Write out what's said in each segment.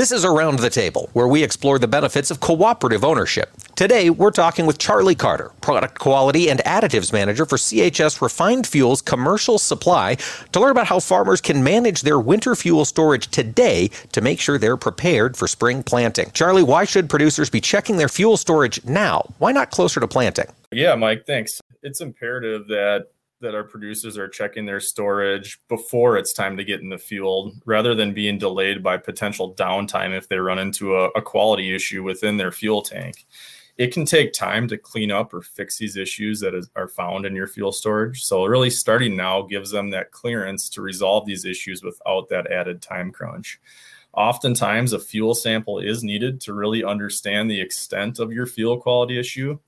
This is Around the Table, where we explore the benefits of cooperative ownership. Today, we're talking with Charlie Carter, Product Quality and Additives Manager for CHS Refined Fuels Commercial Supply, to learn about how farmers can manage their winter fuel storage today to make sure they're prepared for spring planting. Charlie, why should producers be checking their fuel storage now? Why not closer to planting? Yeah, Mike, thanks. It's imperative that that our producers are checking their storage before it's time to get in the field rather than being delayed by potential downtime if they run into a, a, quality issue within their fuel tank. It can take time to clean up or fix these issues that is, are found in your fuel storage. So, really, starting now gives them that clearance to resolve these issues without that added time crunch. Oftentimes, a fuel sample is needed to really understand the extent of your fuel quality issue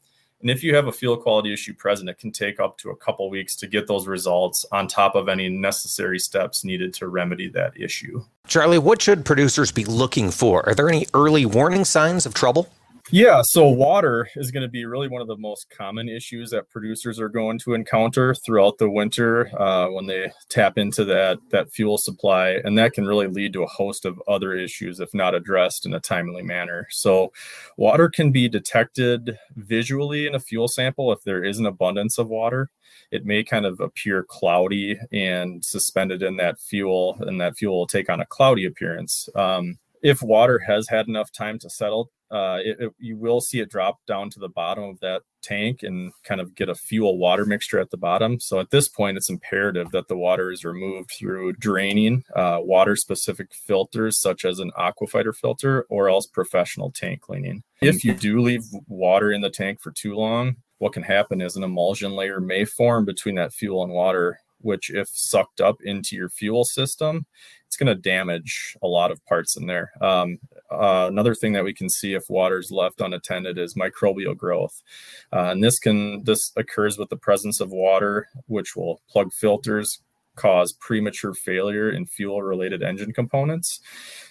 and if you have a fuel quality issue present, it can take up to a couple weeks to get those results on top of any necessary steps needed to remedy that issue. Charlie, what should producers be looking for? Are there any early warning signs of trouble? Yeah, so water is going to be really one of the most common issues that producers are going to encounter throughout the winter uh, when they tap into that that fuel supply, and that can really lead to a host of other issues if not addressed in a timely manner. So, water can be detected visually in a fuel sample if there is an abundance of water. It may kind of appear cloudy and suspended in that fuel, and that fuel will take on a cloudy appearance. Um, if water has had enough time to settle uh, it, it, you will see it drop down to the bottom of that tank and kind of get a fuel water mixture at the bottom. So at this point, it's imperative that the water is removed through draining uh, water specific filters, such as an aquafighter filter, or else professional tank cleaning. If you do leave water in the tank for too long, what can happen is an emulsion layer may form between that fuel and water, which, if sucked up into your fuel system, it's going to damage a lot of parts in there. Um, uh, another thing that we can see if water is left unattended is microbial growth, uh, and this can this occurs with the presence of water, which will plug filters, cause premature failure in fuel-related engine components.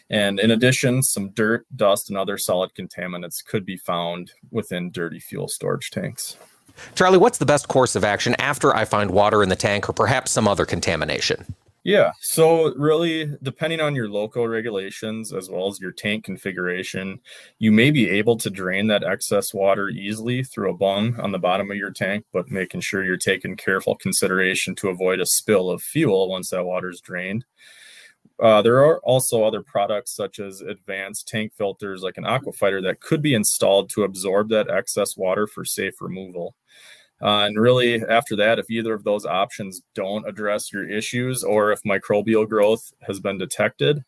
And in addition, some dirt, dust, and other solid contaminants could be found within dirty fuel storage tanks. Charlie, what's the best course of action after I find water in the tank or perhaps some other contamination? Yeah. So, really, depending on your local regulations as well as your tank configuration, you may be able to drain that excess water easily through a bung on the bottom of your tank, but making sure you're taking careful consideration to avoid a spill of fuel once that water is drained. Uh, there are also other products such as advanced tank filters like an aquafighter that could be installed to absorb that excess water for safe removal. Uh, and really, after that, if either of those options don't address your issues or if microbial growth has been detected,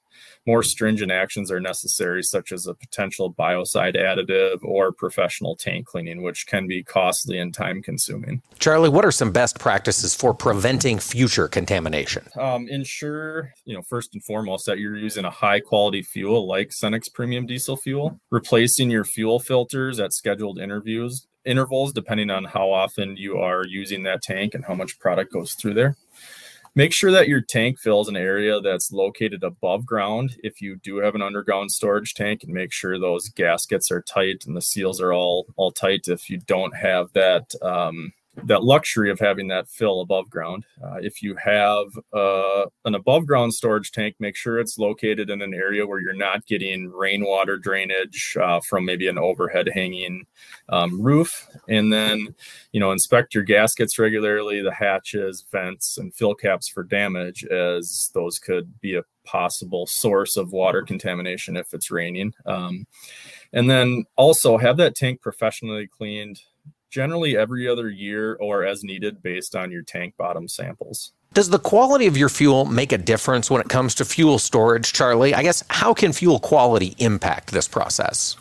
more stringent actions are necessary, such as a potential biocide additive or professional tank cleaning, which can be costly and time consuming. Charlie, what are some best practices for preventing future contamination? Um, ensure, you know, first and foremost, that you're using a high quality fuel like Cenex Premium Diesel Fuel, replacing your fuel filters at scheduled interviews intervals depending on how often you are using that tank and how much product goes through there. Make sure that your tank fills an area that's located above ground if you do have an underground storage tank and make sure those gaskets are tight and the seals are all all tight if you don't have that um, that luxury of having that fill above ground. Uh, if you have uh, an above ground storage tank, make sure it's located in an area where you're not getting rainwater drainage uh, from maybe an overhead hanging um, roof. And then, you know, inspect your gaskets regularly, the hatches, vents, and fill caps for damage, as those could be a possible source of water contamination if it's raining. Um, and then also have that tank professionally cleaned generally every other year or as needed based on your tank bottom samples. Does the quality of your fuel make a difference when it comes to fuel storage, Charlie? I guess how can fuel quality impact this process?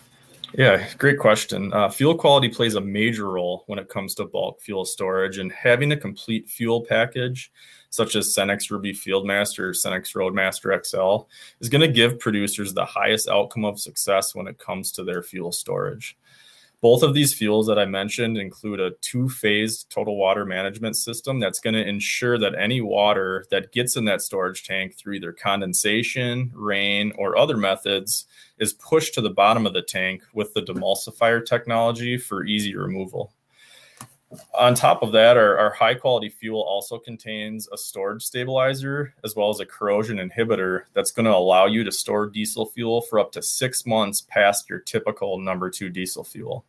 Yeah, great question. Uh, fuel quality plays a major role when it comes to bulk fuel storage, and having a complete fuel package, such as Cenex Ruby Fieldmaster or Cenex Roadmaster XL, is going to give producers the highest outcome of success when it comes to their fuel storage. Both of these fuels that I mentioned include a two phased total water management system that's going to ensure that any water that gets in that storage tank through either condensation, rain, or other methods is pushed to the bottom of the tank with the demulsifier technology for easy removal. on top of that, our, our high quality fuel also contains a storage stabilizer as well as a corrosion inhibitor that's going to allow you to store diesel fuel for up to six months past your typical number two diesel fuel.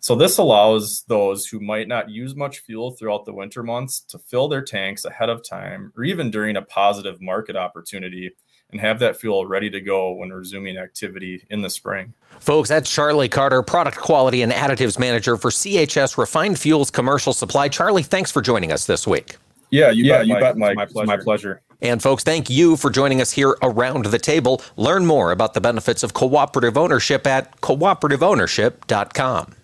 So, this allows those who might not use much fuel throughout the winter months to fill their tanks ahead of time or even during a positive market opportunity and have that fuel ready to go when resuming activity in the spring. Folks, that's Charlie Carter, Product Quality and Additives Manager for CHS Refined Fuels Commercial Supply. Charlie, thanks for joining us this week. Yeah, you yeah, bet, you bet, Mike. My pleasure. my pleasure. And folks, thank you for joining us here around the table. Learn more about the benefits of cooperative ownership at cooperativeownership.com.